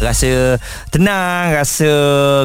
rasa tenang, rasa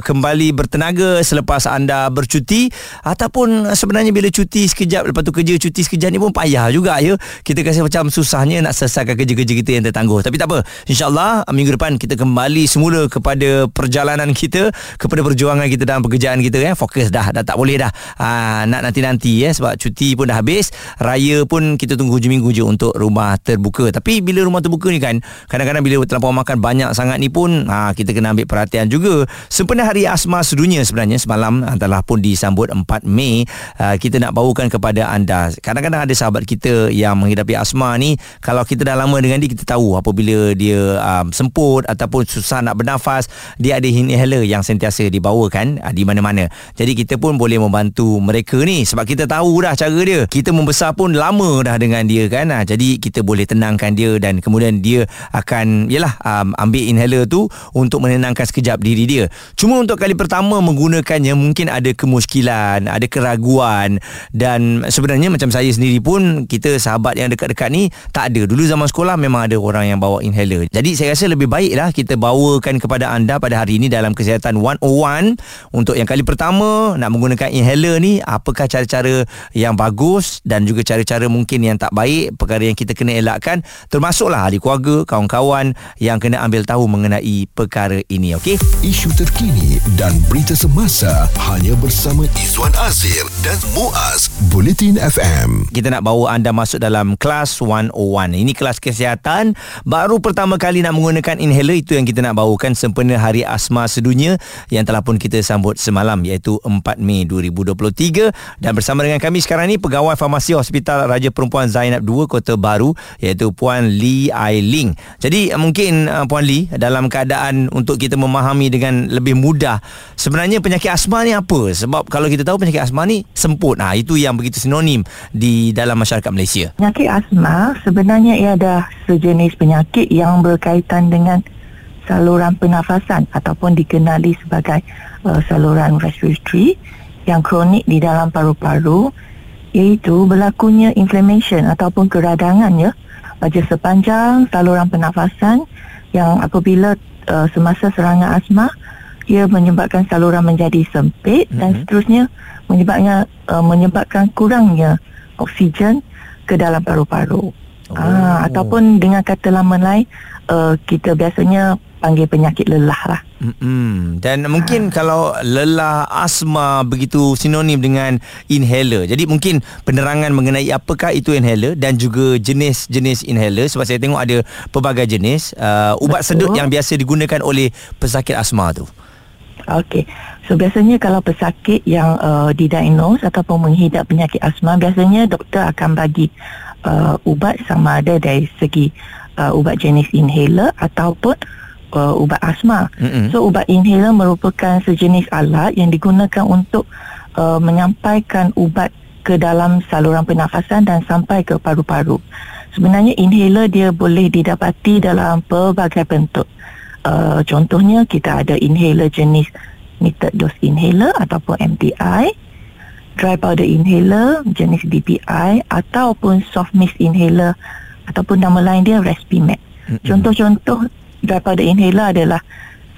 kembali bertenaga selepas anda bercuti ataupun sebenarnya bila cuti sekejap lepas tu kerja cuti sekejap ni pun payah juga ya. Kita rasa macam susahnya nak selesaikan kerja-kerja kita yang tertangguh. Tapi tak apa. InsyaAllah minggu depan kita kembali semula kepada perjalanan kita, kepada perjuangan kita dalam pekerjaan kita ya. Fokus dah, dah tak boleh dah. Ha, nak nanti-nanti ya sebab cuti pun dah habis. Raya pun kita tunggu hujung minggu je untuk rumah terbuka. Tapi bila rumah terbuka ni kan, kadang-kadang bila terlampau makan banyak sangat ni pun pun ha, kita kena ambil perhatian juga. Sempena Hari Asma Sedunia sebenarnya semalam adalah pun disambut 4 Mei. Ha, kita nak bawakan kepada anda. Kadang-kadang ada sahabat kita yang menghidapi asma ni, kalau kita dah lama dengan dia, kita tahu apabila dia um, semput ataupun susah nak bernafas, dia ada inhaler yang sentiasa dibawakan ha, di mana-mana. Jadi kita pun boleh membantu mereka ni sebab kita tahu dah cara dia. Kita membesar pun lama dah dengan dia kan. Ha, jadi kita boleh tenangkan dia dan kemudian dia akan yalah um, ambil inhaler tu tu untuk menenangkan sekejap diri dia. Cuma untuk kali pertama menggunakannya mungkin ada kemuskilan, ada keraguan dan sebenarnya macam saya sendiri pun kita sahabat yang dekat-dekat ni tak ada. Dulu zaman sekolah memang ada orang yang bawa inhaler. Jadi saya rasa lebih baiklah kita bawakan kepada anda pada hari ini dalam kesihatan 101 untuk yang kali pertama nak menggunakan inhaler ni apakah cara-cara yang bagus dan juga cara-cara mungkin yang tak baik perkara yang kita kena elakkan termasuklah ahli keluarga, kawan-kawan yang kena ambil tahu mengenai mengenai perkara ini okey? Isu terkini dan berita semasa hanya bersama Izwan Azir dan Muaz Bulletin FM kita nak bawa anda masuk dalam kelas 101 ini kelas kesihatan. Baru pertama kali nak menggunakan inhaler itu yang kita nak bawakan sempena hari asma sedunia yang telah pun kita sambut semalam iaitu 4 Mei 2023 dan bersama dengan kami sekarang ni pegawai farmasi Hospital Raja Perempuan Zainab 2 Kota Baru iaitu Puan Lee Ai Ling. Jadi mungkin uh, Puan Lee dalam keadaan untuk kita memahami dengan lebih mudah sebenarnya penyakit asma ni apa? Sebab kalau kita tahu penyakit asma ni semput nah itu yang begitu sinonim di dalam masyarakat Malaysia penyakit asma sebenarnya ia adalah sejenis penyakit yang berkaitan dengan saluran pernafasan ataupun dikenali sebagai uh, saluran respiratory yang kronik di dalam paru-paru iaitu berlakunya inflammation ataupun keradangan ya pada sepanjang saluran pernafasan yang apabila uh, semasa serangan asma ia menyebabkan saluran menjadi sempit mm-hmm. dan mhm. seterusnya menyebabkan uh, menyebabkan kurangnya oksigen ke dalam paru-paru. Oh. Ah ataupun dengan kata lama lain uh, kita biasanya panggil penyakit lelah lah. Mm-hmm. Dan mungkin ha. kalau lelah asma begitu sinonim dengan inhaler. Jadi mungkin penerangan mengenai apakah itu inhaler dan juga jenis-jenis inhaler sebab saya tengok ada pelbagai jenis uh, ubat Betul. sedut yang biasa digunakan oleh pesakit asma tu. Okey. So biasanya kalau pesakit yang uh, didiagnose ataupun menghidap penyakit asma biasanya doktor akan bagi uh, ubat sama ada dari segi uh, ubat jenis inhaler ataupun uh, ubat asma. Mm-hmm. So ubat inhaler merupakan sejenis alat yang digunakan untuk uh, menyampaikan ubat ke dalam saluran pernafasan dan sampai ke paru-paru. Sebenarnya inhaler dia boleh didapati dalam pelbagai bentuk. Uh, contohnya kita ada inhaler jenis metered dose inhaler ataupun MDI, dry powder inhaler jenis DPI ataupun soft mist inhaler ataupun nama lain dia Respimat. Mm-hmm. Contoh-contoh daripada inhaler adalah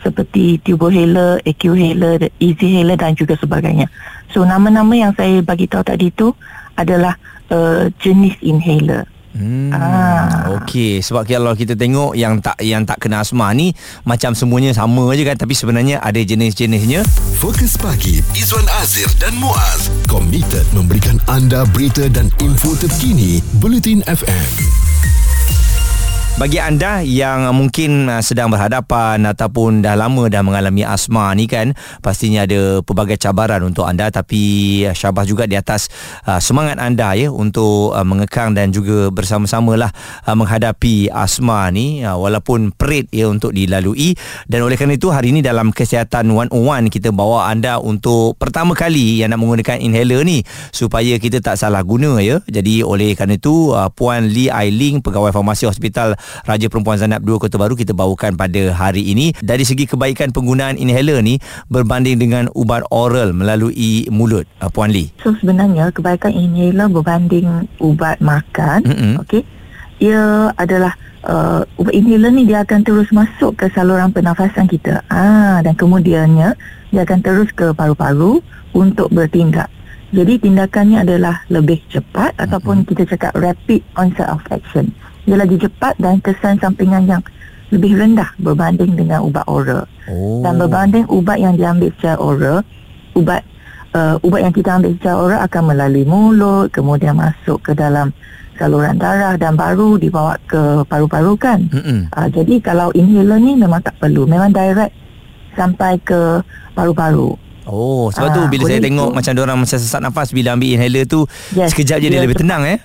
seperti turbohaler, AQ-haler, easy-haler dan juga sebagainya. So nama-nama yang saya bagi tahu tadi tu adalah uh, jenis inhaler. Hmm. Ah. Okey, sebab kalau kita tengok yang tak yang tak kena asma ni macam semuanya sama je kan tapi sebenarnya ada jenis-jenisnya. Fokus pagi Izwan Azir dan Muaz komited memberikan anda berita dan info terkini Bulletin FM. Bagi anda yang mungkin uh, sedang berhadapan ataupun dah lama dah mengalami asma ni kan pastinya ada pelbagai cabaran untuk anda. Tapi uh, syabas juga di atas uh, semangat anda ya untuk mengekang dan juga bersama-samalah menghadapi asma ni walaupun perit ya untuk dilalui. Dan oleh kerana itu hari ini dalam kesihatan 101 kita bawa anda untuk pertama kali yang nak menggunakan inhaler ni supaya kita tak salah guna ya. Jadi oleh kerana itu Puan Lee Ailing pegawai farmasi hospital Raja Perempuan Zanab 2 Kota Baru kita bawakan pada hari ini. Dari segi kebaikan penggunaan inhaler ni berbanding dengan ubat oral melalui mulut, uh, Puan Lee. So sebenarnya kebaikan inhaler berbanding ubat makan, Mm-mm. okey. Ia adalah uh, ubat inhaler ni dia akan terus masuk ke saluran pernafasan kita. Ah dan kemudiannya dia akan terus ke paru-paru untuk bertindak. Jadi tindakannya adalah lebih cepat ataupun kita cakap rapid onset of action. Dia lagi cepat dan kesan sampingan yang lebih rendah berbanding dengan ubat oral. Oh. Dan berbanding ubat yang diambil secara oral, ubat uh, ubat yang kita ambil secara oral akan melalui mulut, kemudian masuk ke dalam saluran darah dan baru dibawa ke paru-paru kan. Uh, jadi kalau inhaler ni memang tak perlu, memang direct sampai ke paru-paru. Oh, sebab tu Ah, bila saya tengok tu. macam orang macam sesak nafas bila ambil inhaler tu Yes, sekejap je dia dia lebih cepat. tenang eh.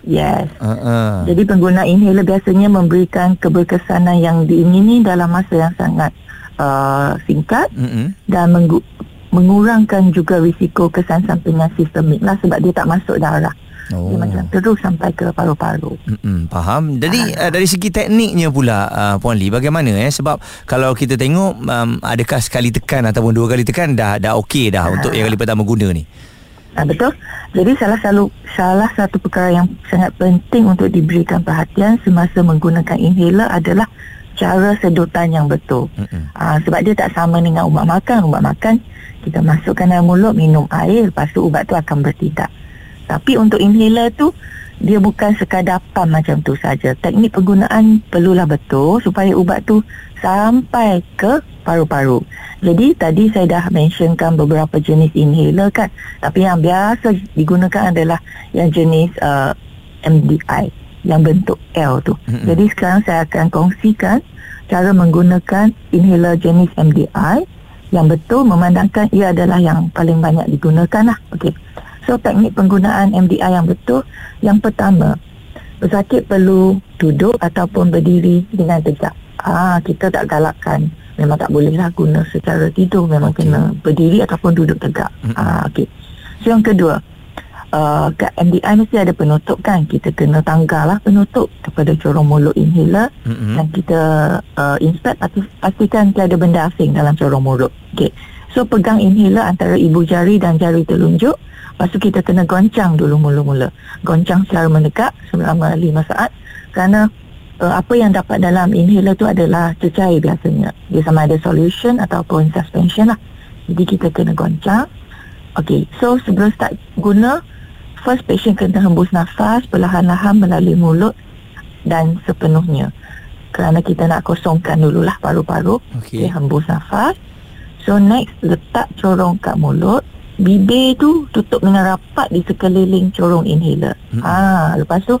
Yes. Uh-uh. Jadi pengguna inhaler biasanya memberikan keberkesanan yang diingini dalam masa yang sangat uh, singkat Mm-mm. dan menggu- mengurangkan juga risiko kesan sampingan sistemik lah sebab dia tak masuk darah. Oh. Dia macam terus sampai ke paru-paru. Mm-mm, faham. Jadi uh, dari segi tekniknya pula uh, Puan Lee bagaimana eh sebab kalau kita tengok um, adakah sekali tekan ataupun dua kali tekan dah dah okey dah untuk yang kali pertama guna ni. Ah, betul. Jadi salah satu salah satu perkara yang sangat penting untuk diberikan perhatian semasa menggunakan inhaler adalah cara sedotan yang betul. Ah, sebab dia tak sama dengan ubat makan. Ubat makan kita masukkan dalam mulut minum air lepas tu ubat tu akan bertindak. Tapi untuk inhaler tu dia bukan sekadar pam macam tu saja. Teknik penggunaan perlulah betul supaya ubat tu sampai ke paru-paru. Jadi tadi saya dah mentionkan beberapa jenis inhaler kan. Tapi yang biasa digunakan adalah yang jenis uh, MDI yang bentuk L tu. Mm-mm. Jadi sekarang saya akan kongsikan cara menggunakan inhaler jenis MDI yang betul memandangkan ia adalah yang paling banyak digunakan lah. Okey. So teknik penggunaan MDI yang betul yang pertama pesakit perlu duduk ataupun berdiri dengan tegak. Ah kita tak galakkan memang tak bolehlah guna secara tidur memang okay. kena berdiri ataupun duduk tegak. Mm-mm. Ah okey. So yang kedua uh, kat MDI mesti ada penutup kan kita kena tanggallah penutup kepada corong mulut inhaler Mm-mm. dan kita uh, inspect pasti, pastikan tiada benda asing dalam corong mulut. Okey. So pegang inhaler antara ibu jari dan jari telunjuk. Lepas tu kita kena goncang dulu mula-mula. Goncang secara mendekat selama 5 saat. Kerana uh, apa yang dapat dalam inhaler tu adalah cecair biasanya. Dia sama ada solution ataupun suspension lah. Jadi kita kena goncang. Okey. So sebelum start guna, first patient kena hembus nafas perlahan-lahan melalui mulut dan sepenuhnya kerana kita nak kosongkan dululah paru-paru Okey. okay, hembus nafas so next letak corong kat mulut bibir tu tutup dengan rapat di sekeliling corong inhaler Mm-mm. ah lepas tu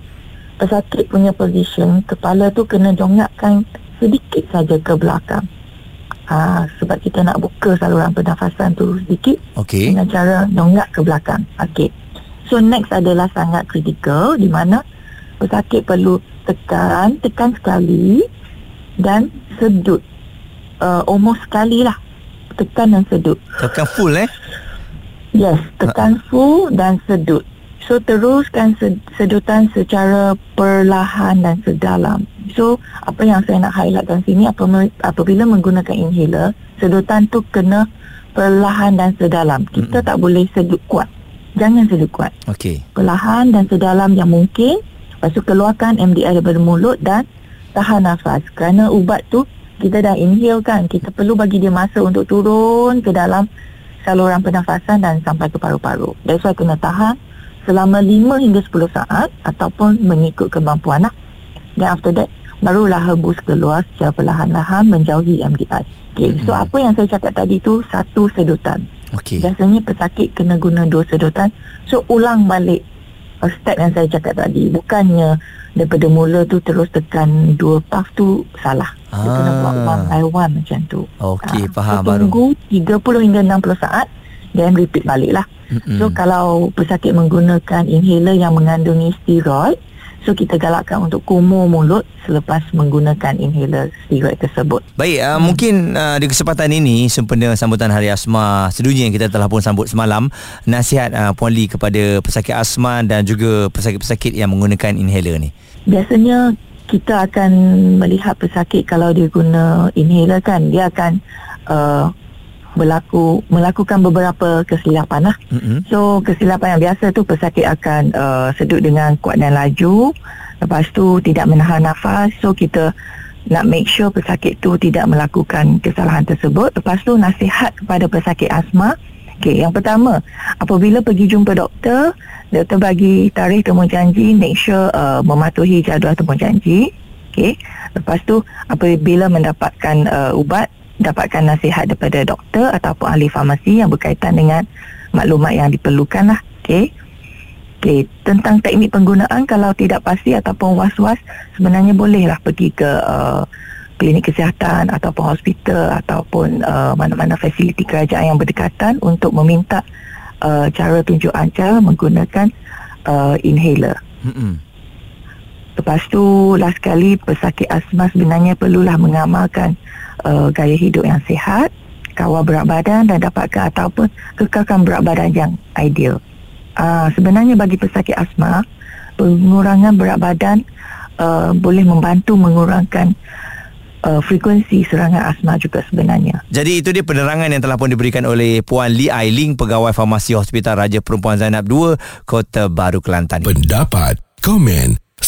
pesakit punya position kepala tu kena jongakkan sedikit saja ke belakang ah sebab kita nak buka saluran pernafasan tu sedikit Okey. dengan cara dongak ke belakang. Okey. So next adalah sangat kritikal di mana pesakit perlu tekan, tekan sekali dan sedut. Uh, almost sekali lah. Tekan dan sedut. Tekan full eh. Yes, tekan full dan sedut. So teruskan sed- sedutan secara perlahan dan sedalam. So apa yang saya nak highlightkan sini apabila, menggunakan inhaler, sedutan tu kena perlahan dan sedalam. Kita Mm-mm. tak boleh sedut kuat. Jangan sedut kuat. Okey. Perlahan dan sedalam yang mungkin. Lepas tu keluarkan MDI daripada mulut dan tahan nafas. Kerana ubat tu kita dah inhale kan. Kita perlu bagi dia masa untuk turun ke dalam saluran pernafasan dan sampai ke paru-paru. That's why kena tahan selama 5 hingga 10 saat ataupun mengikut kemampuan lah. Dan after that, barulah hembus keluar secara perlahan-lahan menjauhi MDI. Okay, so Mhm. apa yang saya cakap tadi tu satu sedutan. Okey. Biasanya pesakit kena guna dua sedotan. So ulang balik step yang saya cakap tadi. Bukannya daripada mula tu terus tekan dua puff tu salah. Dia kena buat Ah. one by one macam tu. Okey, Ah, faham so baru. Tunggu 30 hingga 60 saat then repeat balik lah. Mm-mm. So kalau pesakit menggunakan inhaler yang mengandungi steroid, so kita galakkan untuk kumur mulut selepas menggunakan inhaler steroid tersebut. Baik, uh, mungkin uh, di kesempatan ini sempena sambutan Hari Asma sedunia yang kita telah pun sambut semalam, nasihat uh, Puan Lee kepada pesakit asma dan juga pesakit-pesakit yang menggunakan inhaler ni. Biasanya kita akan melihat pesakit kalau dia guna inhaler kan dia akan uh, berlaku melakukan beberapa kesilapan lah. Mm-hmm. So kesilapan yang biasa tu pesakit akan uh, sedut dengan kuat dan laju. Lepas tu tidak menahan nafas. So kita nak make sure pesakit tu tidak melakukan kesalahan tersebut. Lepas tu nasihat kepada pesakit asma. Okay, yang pertama, apabila pergi jumpa doktor, doktor bagi tarikh temu janji, make sure uh, mematuhi jadual temu janji. Okay. Lepas tu, apabila mendapatkan uh, ubat, dapatkan nasihat daripada doktor ataupun ahli farmasi yang berkaitan dengan maklumat yang diperlukan lah. Okay. Okay, tentang teknik penggunaan kalau tidak pasti ataupun was-was sebenarnya bolehlah pergi ke uh, klinik kesihatan ataupun hospital ataupun uh, mana-mana fasiliti kerajaan yang berdekatan untuk meminta uh, cara tunjuk ajar menggunakan uh, inhaler. Lepas tu last sekali pesakit asma sebenarnya perlulah mengamalkan uh, gaya hidup yang sihat, kawal berat badan dan dapatkan ataupun kekalkan berat badan yang ideal. Uh, sebenarnya bagi pesakit asma, pengurangan berat badan uh, boleh membantu mengurangkan uh, frekuensi serangan asma juga sebenarnya. Jadi itu dia penerangan yang telah pun diberikan oleh Puan Lee Ailing, Pegawai Farmasi Hospital Raja Perempuan Zainab II, Kota Baru Kelantan. Pendapat, komen